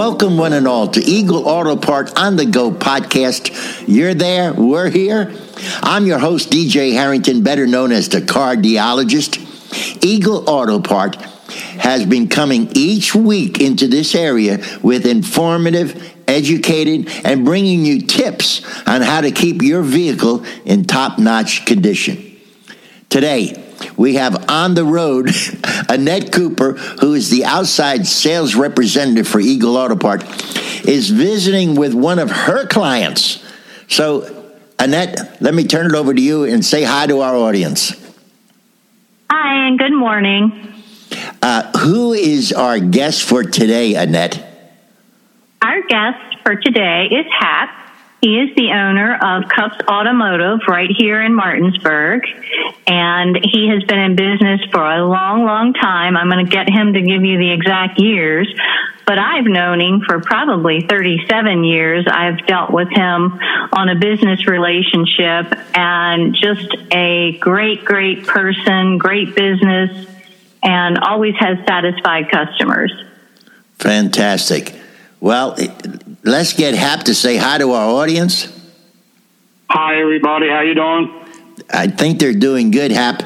Welcome, one and all, to Eagle Auto Part on the Go podcast. You're there, we're here. I'm your host, DJ Harrington, better known as the cardiologist. Eagle Auto Part has been coming each week into this area with informative, educated, and bringing you tips on how to keep your vehicle in top notch condition. Today, we have on the road Annette Cooper, who is the outside sales representative for Eagle Auto Part, is visiting with one of her clients. So, Annette, let me turn it over to you and say hi to our audience. Hi, and good morning. Uh, who is our guest for today, Annette? Our guest for today is Hap. He is the owner of Cups Automotive right here in Martinsburg, and he has been in business for a long, long time. I'm going to get him to give you the exact years, but I've known him for probably 37 years. I've dealt with him on a business relationship and just a great, great person, great business, and always has satisfied customers. Fantastic. Well, let's get Hap to say hi to our audience. Hi, everybody. How you doing? I think they're doing good, Hap.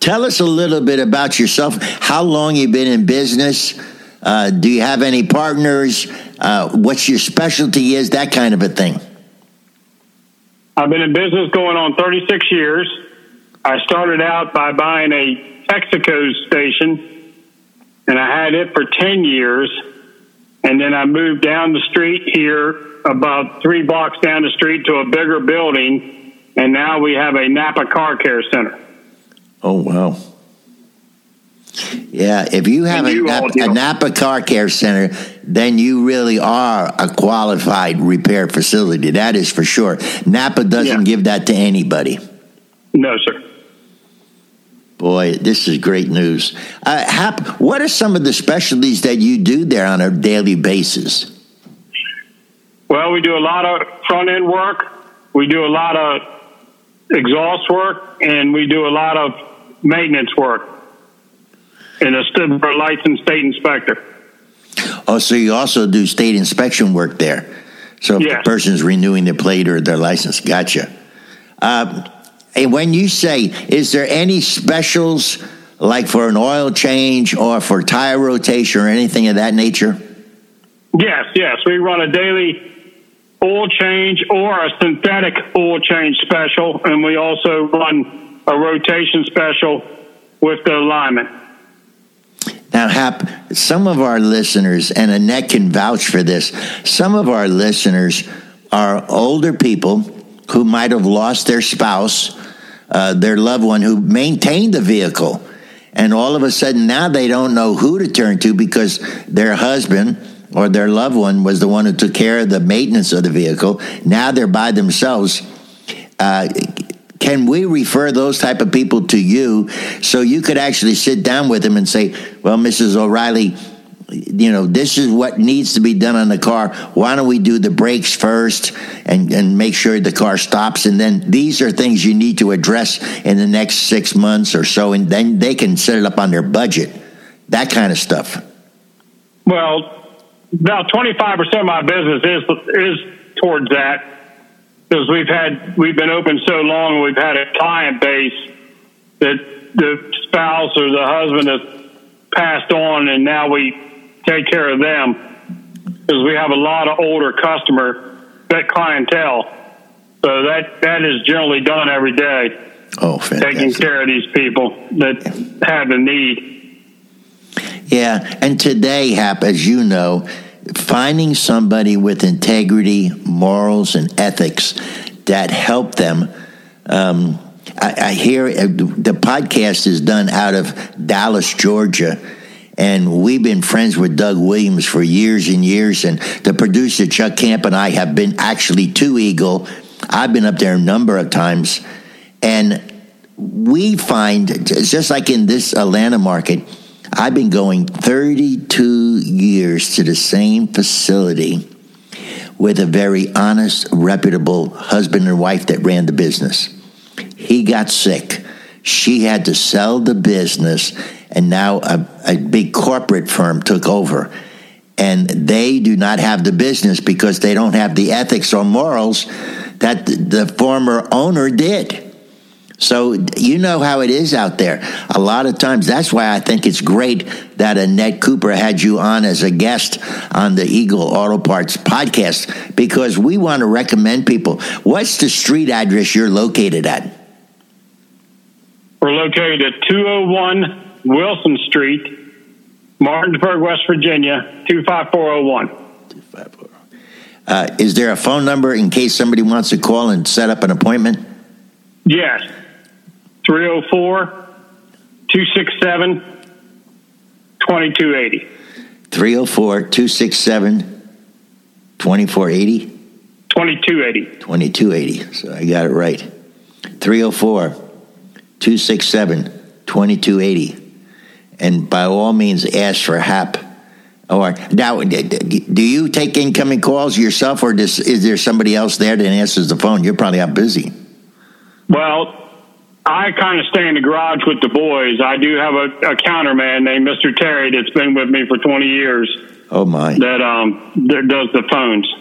Tell us a little bit about yourself. How long you been in business? Uh, do you have any partners? Uh, what's your specialty is? That kind of a thing. I've been in business going on 36 years. I started out by buying a Texaco station, and I had it for 10 years and then I moved down the street here, about three blocks down the street to a bigger building. And now we have a Napa Car Care Center. Oh, wow. Yeah, if you have you a, Napa, a Napa Car Care Center, then you really are a qualified repair facility. That is for sure. Napa doesn't yeah. give that to anybody. No, sir. Boy, this is great news. Uh, Hap, what are some of the specialties that you do there on a daily basis? Well, we do a lot of front end work. We do a lot of exhaust work, and we do a lot of maintenance work. And a licensed state inspector. Oh, so you also do state inspection work there. So if yes. the person's renewing their plate or their license, gotcha. Uh, and when you say, is there any specials like for an oil change or for tire rotation or anything of that nature? Yes, yes. We run a daily oil change or a synthetic oil change special, and we also run a rotation special with the alignment. Now, Hap, some of our listeners, and Annette can vouch for this, some of our listeners are older people who might have lost their spouse uh, their loved one who maintained the vehicle. And all of a sudden now they don't know who to turn to because their husband or their loved one was the one who took care of the maintenance of the vehicle. Now they're by themselves. Uh, can we refer those type of people to you so you could actually sit down with them and say, well, Mrs. O'Reilly, you know, this is what needs to be done on the car. Why don't we do the brakes first and, and make sure the car stops? And then these are things you need to address in the next six months or so. And then they can set it up on their budget, that kind of stuff. Well, about 25% of my business is, is towards that because we've had, we've been open so long, we've had a client base that the spouse or the husband has passed on and now we take care of them because we have a lot of older customer that clientele. So that that is generally done every day. Oh, fantastic. taking care of these people that have a need. Yeah, and today, Hap, as you know, finding somebody with integrity, morals, and ethics that help them. Um, I, I hear uh, the podcast is done out of Dallas, Georgia and we've been friends with Doug Williams for years and years. And the producer, Chuck Camp, and I have been actually to Eagle. I've been up there a number of times. And we find, just like in this Atlanta market, I've been going 32 years to the same facility with a very honest, reputable husband and wife that ran the business. He got sick. She had to sell the business and now a, a big corporate firm took over. and they do not have the business because they don't have the ethics or morals that the former owner did. So you know how it is out there. A lot of times, that's why I think it's great that Annette Cooper had you on as a guest on the Eagle Auto Parts podcast because we want to recommend people. What's the street address you're located at? We're located at 201 Wilson Street, Martinsburg, West Virginia, 25401. 254. Uh, is there a phone number in case somebody wants to call and set up an appointment? Yes. 304 267 2280. 304 267 2480? 2280. 2280. So I got it right. 304 267 2280 and by all means ask for HAP. Or now, do you take incoming calls yourself, or does, is there somebody else there that answers the phone? You're probably out busy. Well, I kind of stay in the garage with the boys. I do have a, a counterman named Mr. Terry that's been with me for 20 years. Oh my! That um that does the phones.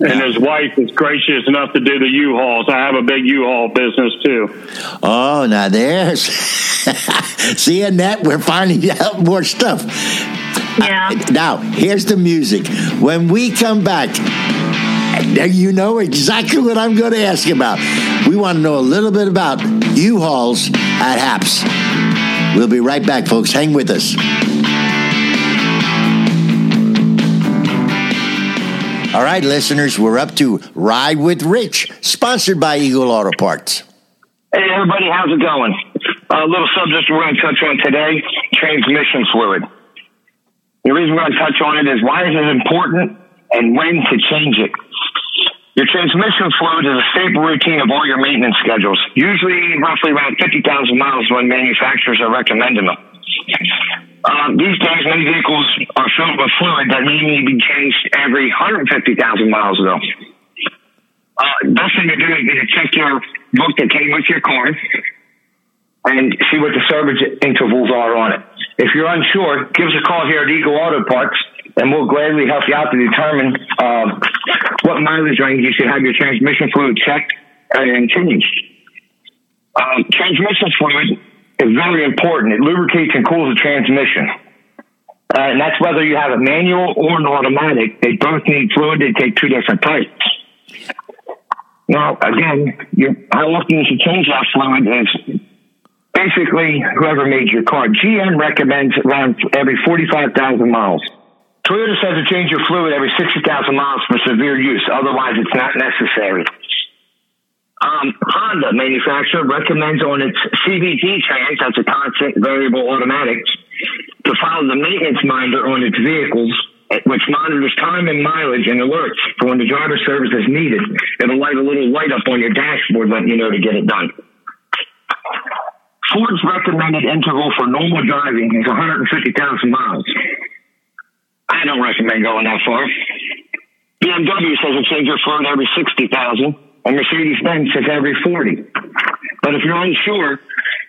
And his wife is gracious enough to do the U-Hauls. I have a big U-Haul business too. Oh, now there's see that, we're finding out more stuff. Yeah. Uh, now here's the music. When we come back, you know exactly what I'm going to ask about. We want to know a little bit about U-Hauls at HAPS. We'll be right back, folks. Hang with us. All right, listeners, we're up to Ride with Rich, sponsored by Eagle Auto Parts. Hey, everybody, how's it going? A little subject we're going to touch on today transmission fluid. The reason we're going to touch on it is why is it important and when to change it. Your transmission fluid is a staple routine of all your maintenance schedules, usually roughly around 50,000 miles when manufacturers are recommending them. Um, these days, many vehicles are filled with fluid that may need to be changed every 150,000 miles though. Uh, best thing to do is to check your book that came with your car and see what the service intervals are on it. If you're unsure, give us a call here at Eagle Auto Parts, and we'll gladly help you out to determine uh, what mileage range you should have your transmission fluid checked and changed. Um, transmission fluid is very important. It lubricates and cools the transmission. Uh, and that's whether you have a manual or an automatic. They both need fluid. They take two different types. Now, again, how often you should change that fluid is basically whoever made your car. GM recommends around every 45,000 miles. Toyota says to change your fluid every 60,000 miles for severe use. Otherwise, it's not necessary. Um, Honda manufacturer recommends on its CVT trans, that's a constant variable automatic, to follow the maintenance minder on its vehicles, which monitors time and mileage and alerts for when the driver service is needed. It'll light a little light up on your dashboard letting you know to get it done. Ford's recommended interval for normal driving is 150,000 miles. I don't recommend going that far. BMW says it change your fluid every 60,000 and Mercedes Benz says every 40. But if you're unsure,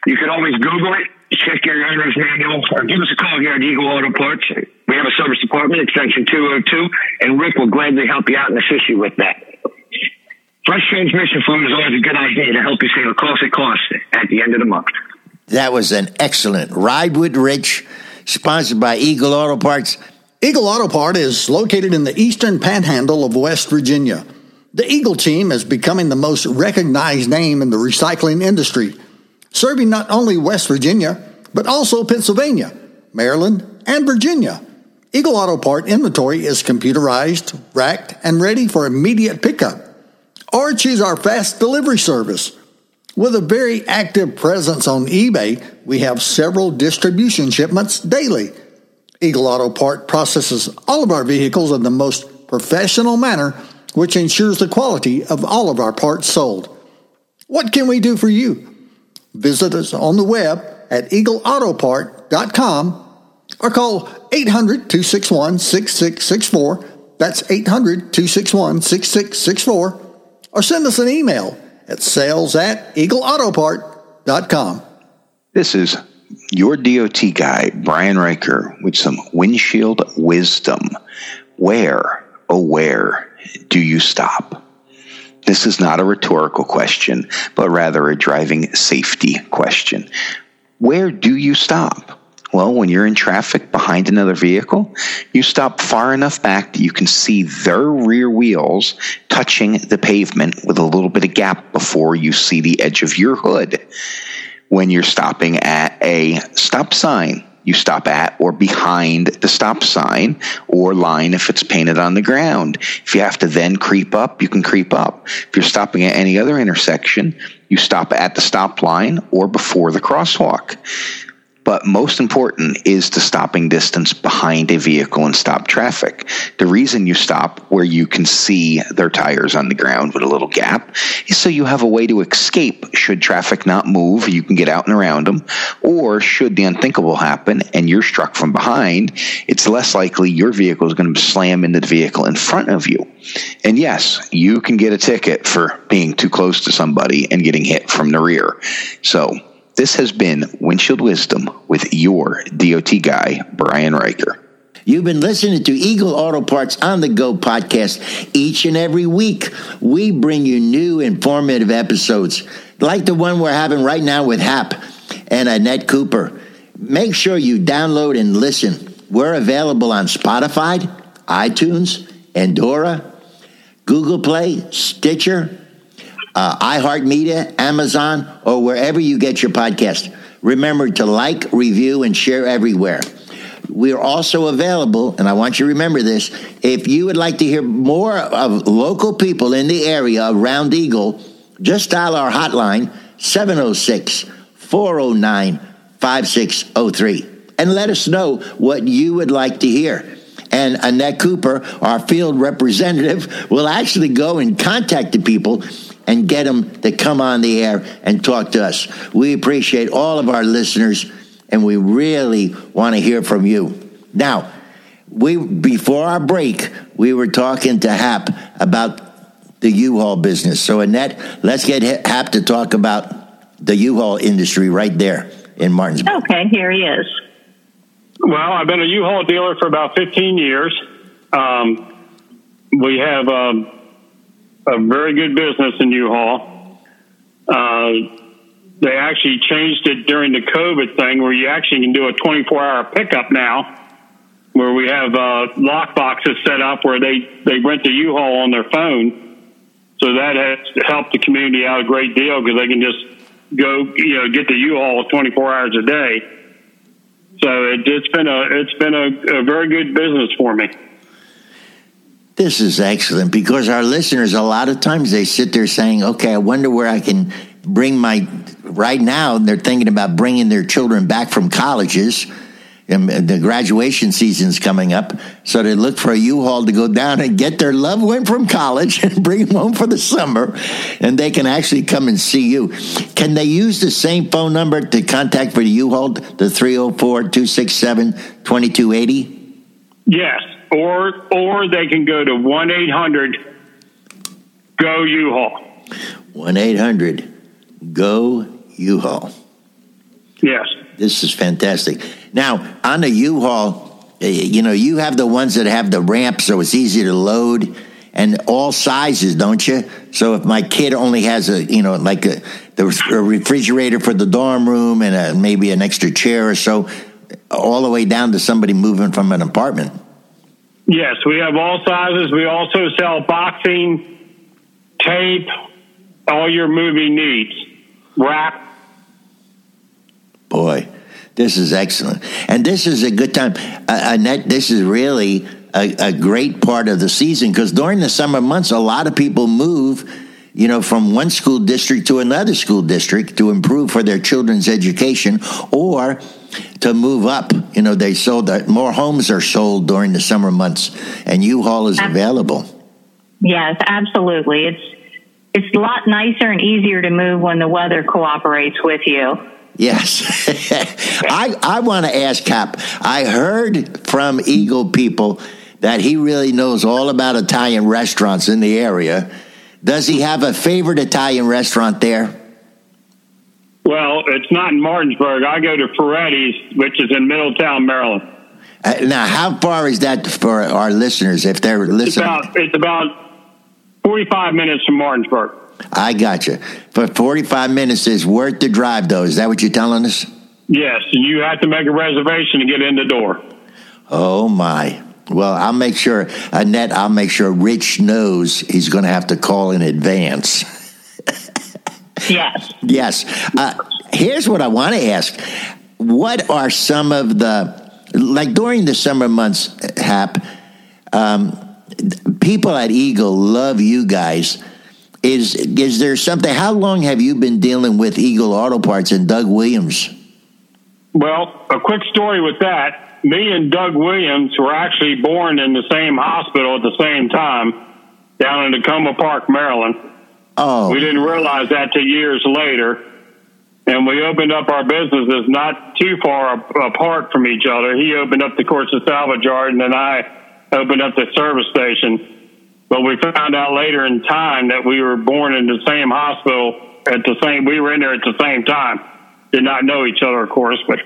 you can always Google it, check your owner's manual, or give us a call here at Eagle Auto Parts. We have a service department, extension 202, and Rick will gladly help you out and assist you with that. Fresh transmission fluid is always a good idea to help you save a costly cost at the end of the month. That was an excellent Ride with Rich, sponsored by Eagle Auto Parts. Eagle Auto Part is located in the eastern panhandle of West Virginia. The Eagle team is becoming the most recognized name in the recycling industry, serving not only West Virginia, but also Pennsylvania, Maryland, and Virginia. Eagle Auto Part inventory is computerized, racked, and ready for immediate pickup. Or choose our fast delivery service. With a very active presence on eBay, we have several distribution shipments daily. Eagle Auto Part processes all of our vehicles in the most professional manner which ensures the quality of all of our parts sold. What can we do for you? Visit us on the web at eagleautopart.com or call 800 261 6664. That's 800 261 6664. Or send us an email at sales at eagleautopart.com. This is your DOT guy, Brian Riker, with some windshield wisdom. Where, oh, where do you stop? This is not a rhetorical question, but rather a driving safety question. Where do you stop? Well, when you're in traffic behind another vehicle, you stop far enough back that you can see their rear wheels touching the pavement with a little bit of gap before you see the edge of your hood. When you're stopping at a stop sign, you stop at or behind the stop sign or line if it's painted on the ground. If you have to then creep up, you can creep up. If you're stopping at any other intersection, you stop at the stop line or before the crosswalk. But most important is the stopping distance behind a vehicle and stop traffic. The reason you stop where you can see their tires on the ground with a little gap is so you have a way to escape should traffic not move, you can get out and around them. Or should the unthinkable happen and you're struck from behind, it's less likely your vehicle is going to slam into the vehicle in front of you. And yes, you can get a ticket for being too close to somebody and getting hit from the rear. So, this has been Windshield Wisdom with your DOT guy, Brian Riker. You've been listening to Eagle Auto Parts on the Go podcast. Each and every week, we bring you new informative episodes like the one we're having right now with Hap and Annette Cooper. Make sure you download and listen. We're available on Spotify, iTunes, Pandora, Google Play, Stitcher, uh, iHeartMedia, Amazon, or wherever you get your podcast. Remember to like, review, and share everywhere. We are also available, and I want you to remember this. If you would like to hear more of local people in the area around Eagle, just dial our hotline 706 409 5603 and let us know what you would like to hear. And Annette Cooper, our field representative, will actually go and contact the people and get them to come on the air and talk to us. We appreciate all of our listeners and we really want to hear from you. Now, we before our break, we were talking to Hap about the U-Haul business. So Annette, let's get Hap to talk about the U-Haul industry right there in Martinsburg. Okay, here he is. Well, I've been a U-Haul dealer for about 15 years. Um, we have um, a very good business in U-Haul. Uh, they actually changed it during the COVID thing where you actually can do a 24 hour pickup now where we have uh, lock boxes set up where they, they rent the U-Haul on their phone. So that has helped the community out a great deal because they can just go, you know, get the U-Haul 24 hours a day. So it, has been a, it's been a, a very good business for me. This is excellent because our listeners, a lot of times they sit there saying, okay, I wonder where I can bring my, right now, they're thinking about bringing their children back from colleges. And the graduation season's coming up, so they look for a U-Haul to go down and get their loved one from college and bring them home for the summer, and they can actually come and see you. Can they use the same phone number to contact for the U-Haul, the 304-267-2280? Yes or or they can go to one eight hundred go U-Haul. One eight hundred go U-Haul. Yes. This is fantastic. Now on the U-Haul, eh, you know you have the ones that have the ramp, so it's easy to load. And all sizes, don't you? So if my kid only has a, you know, like a, the a refrigerator for the dorm room and a, maybe an extra chair or so, all the way down to somebody moving from an apartment. Yes, we have all sizes. We also sell boxing, tape, all your movie needs, wrap. Boy, this is excellent. And this is a good time. Uh, Annette, this is really a, a great part of the season because during the summer months, a lot of people move you know, from one school district to another school district to improve for their children's education or to move up. You know, they sold that more homes are sold during the summer months, and U-Haul is available. Yes, absolutely. It's it's a lot nicer and easier to move when the weather cooperates with you. Yes. I, I want to ask Cap. I heard from Eagle people that he really knows all about Italian restaurants in the area. Does he have a favorite Italian restaurant there? Well, it's not in Martinsburg. I go to Ferretti's, which is in Middletown, Maryland. Uh, now, how far is that for our listeners if they're It's listening? about it's about forty five minutes from Martinsburg. I got you. For 45 minutes is worth the drive, though. Is that what you're telling us? Yes, and you have to make a reservation to get in the door. Oh, my. Well, I'll make sure, Annette, I'll make sure Rich knows he's going to have to call in advance. Yes. Yes. Uh, here's what I want to ask What are some of the, like during the summer months, Hap, um, people at Eagle love you guys. Is is there something? How long have you been dealing with Eagle Auto Parts and Doug Williams? Well, a quick story with that. Me and Doug Williams were actually born in the same hospital at the same time down in Takoma Park, Maryland. Oh, We didn't realize that till years later. And we opened up our businesses not too far apart from each other. He opened up the course of salvage yard, and then I opened up the service station. But we found out later in time that we were born in the same hospital at the same. We were in there at the same time. Did not know each other, of course, but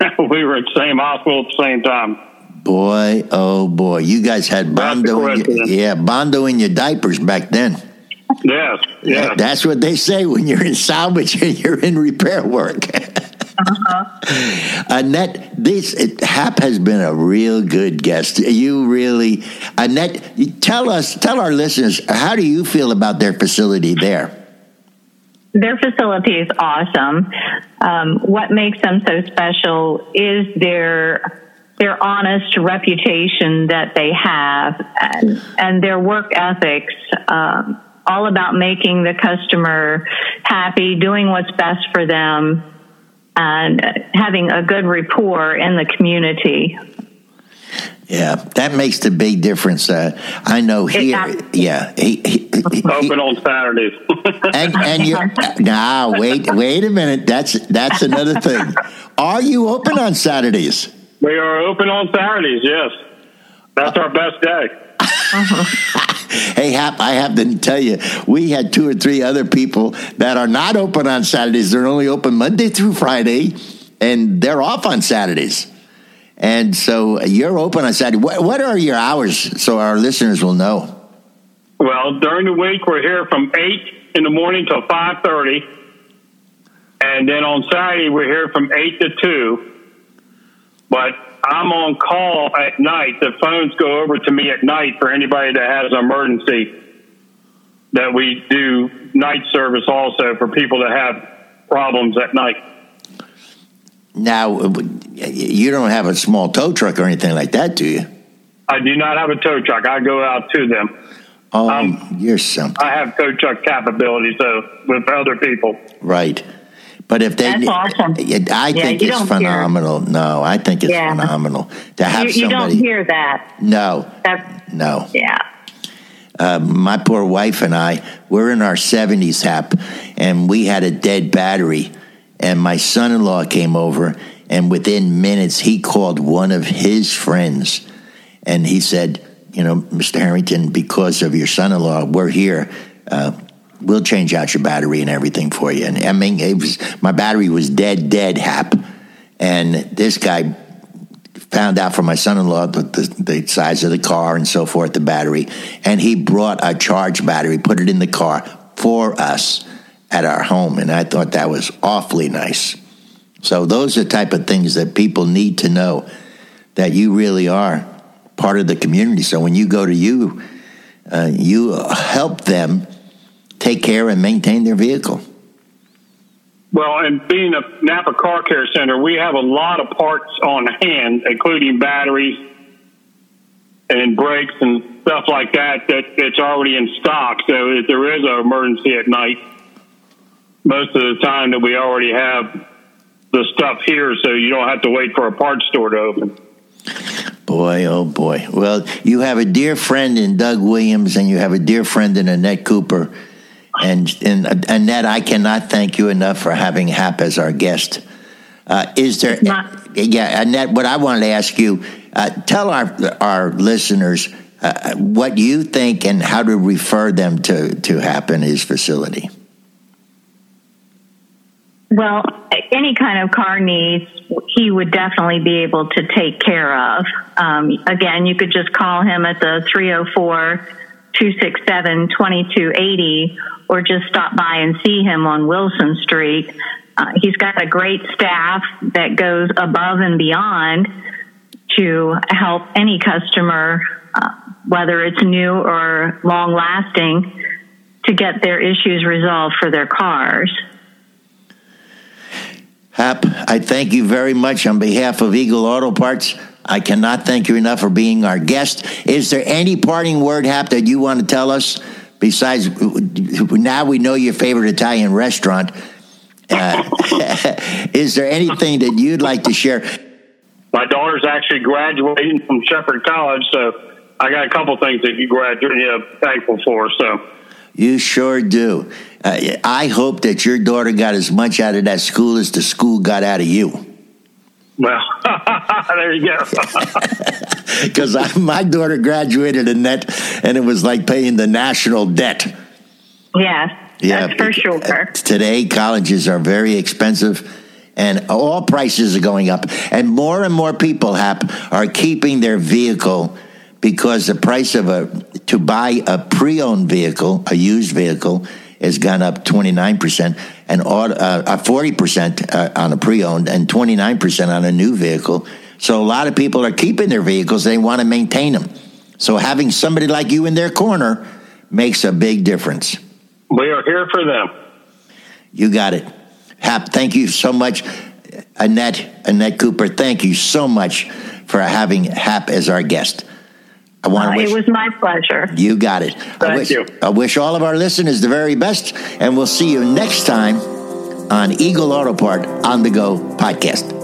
we were at the same hospital at the same time. boy, oh boy, you guys had bondo, in your, yeah, bondo in your diapers back then. Yes, yes. That's what they say when you're in salvage and you're in repair work. Annette, this it, Hap has been a real good guest. You really, Annette, tell us, tell our listeners, how do you feel about their facility there? Their facility is awesome. Um, what makes them so special is their their honest reputation that they have and, and their work ethics. Um, all about making the customer happy, doing what's best for them, and having a good rapport in the community. Yeah, that makes the big difference. Uh, I know here. Exactly. Yeah, he, he, he- Open on Saturdays. and and you now wait wait a minute. That's that's another thing. Are you open on Saturdays? we are open on Saturdays. Yes, that's our best day. Hey, Hap, I have to tell you, we had two or three other people that are not open on Saturdays. They're only open Monday through Friday, and they're off on Saturdays. And so uh, you're open on Saturday. What, what are your hours so our listeners will know? Well, during the week we're here from eight in the morning till five thirty, and then on Saturday we're here from eight to two. But I'm on call at night. The phones go over to me at night for anybody that has an emergency. That we do night service also for people that have problems at night. Now, you don't have a small tow truck or anything like that, do you? I do not have a tow truck. I go out to them. Oh, Um, you're something. I have tow truck capabilities though with other people. Right. But if they, That's awesome. I Yeah, think you it's don't hear- phenomenal. No, I think it's Yeah. phenomenal to have You, you don't hear that. no, That's no. yeah. Uh, my poor wife and I, we're in our 70s, Hap, and we had a dead battery. And my son in law came over, and within minutes, he called one of his friends. And he said, You know, Mr. Harrington, because of your son in law, we're here. Uh, we'll change out your battery and everything for you. And I mean, was, my battery was dead, dead, Hap. And this guy found out from my son-in-law the, the, the size of the car and so forth, the battery, and he brought a charged battery, put it in the car for us at our home, and I thought that was awfully nice. So those are the type of things that people need to know that you really are part of the community. So when you go to you, uh, you help them take care and maintain their vehicle. Well, and being a Napa Car Care Center, we have a lot of parts on hand, including batteries and brakes and stuff like that, that it's already in stock. So if there is an emergency at night, most of the time that we already have the stuff here, so you don't have to wait for a parts store to open. Boy, oh boy. Well, you have a dear friend in Doug Williams, and you have a dear friend in Annette Cooper. And, and uh, Annette, I cannot thank you enough for having Hap as our guest. Uh, is there, Not- yeah, Annette, what I wanted to ask you, uh, tell our, our listeners uh, what you think and how to refer them to, to Hap and his facility. Well, any kind of car needs, he would definitely be able to take care of. Um, again, you could just call him at the 304 267 2280 or just stop by and see him on Wilson Street. Uh, he's got a great staff that goes above and beyond to help any customer, uh, whether it's new or long lasting, to get their issues resolved for their cars. Hap, I thank you very much on behalf of Eagle Auto Parts. I cannot thank you enough for being our guest. Is there any parting word, Hap, that you want to tell us? Besides, now we know your favorite Italian restaurant. Uh, is there anything that you'd like to share? My daughter's actually graduating from Shepherd College, so I got a couple things that you graduate, yeah, thankful for. So you sure do. Uh, I hope that your daughter got as much out of that school as the school got out of you. Well, there you go. Because my daughter graduated in that, and it was like paying the national debt. Yes, yeah, that's for uh, sure. Today, colleges are very expensive and all prices are going up and more and more people have, are keeping their vehicle because the price of a to buy a pre-owned vehicle, a used vehicle, has gone up 29% and uh, 40% uh, on a pre-owned and 29% on a new vehicle. So a lot of people are keeping their vehicles. They want to maintain them. So having somebody like you in their corner makes a big difference. We are here for them. You got it. Hap, thank you so much. Annette, Annette Cooper, thank you so much for having Hap as our guest. I want to uh, wish, it was my pleasure. You got it. Thank I wish, you. I wish all of our listeners the very best, and we'll see you next time on Eagle Auto Part on the Go podcast.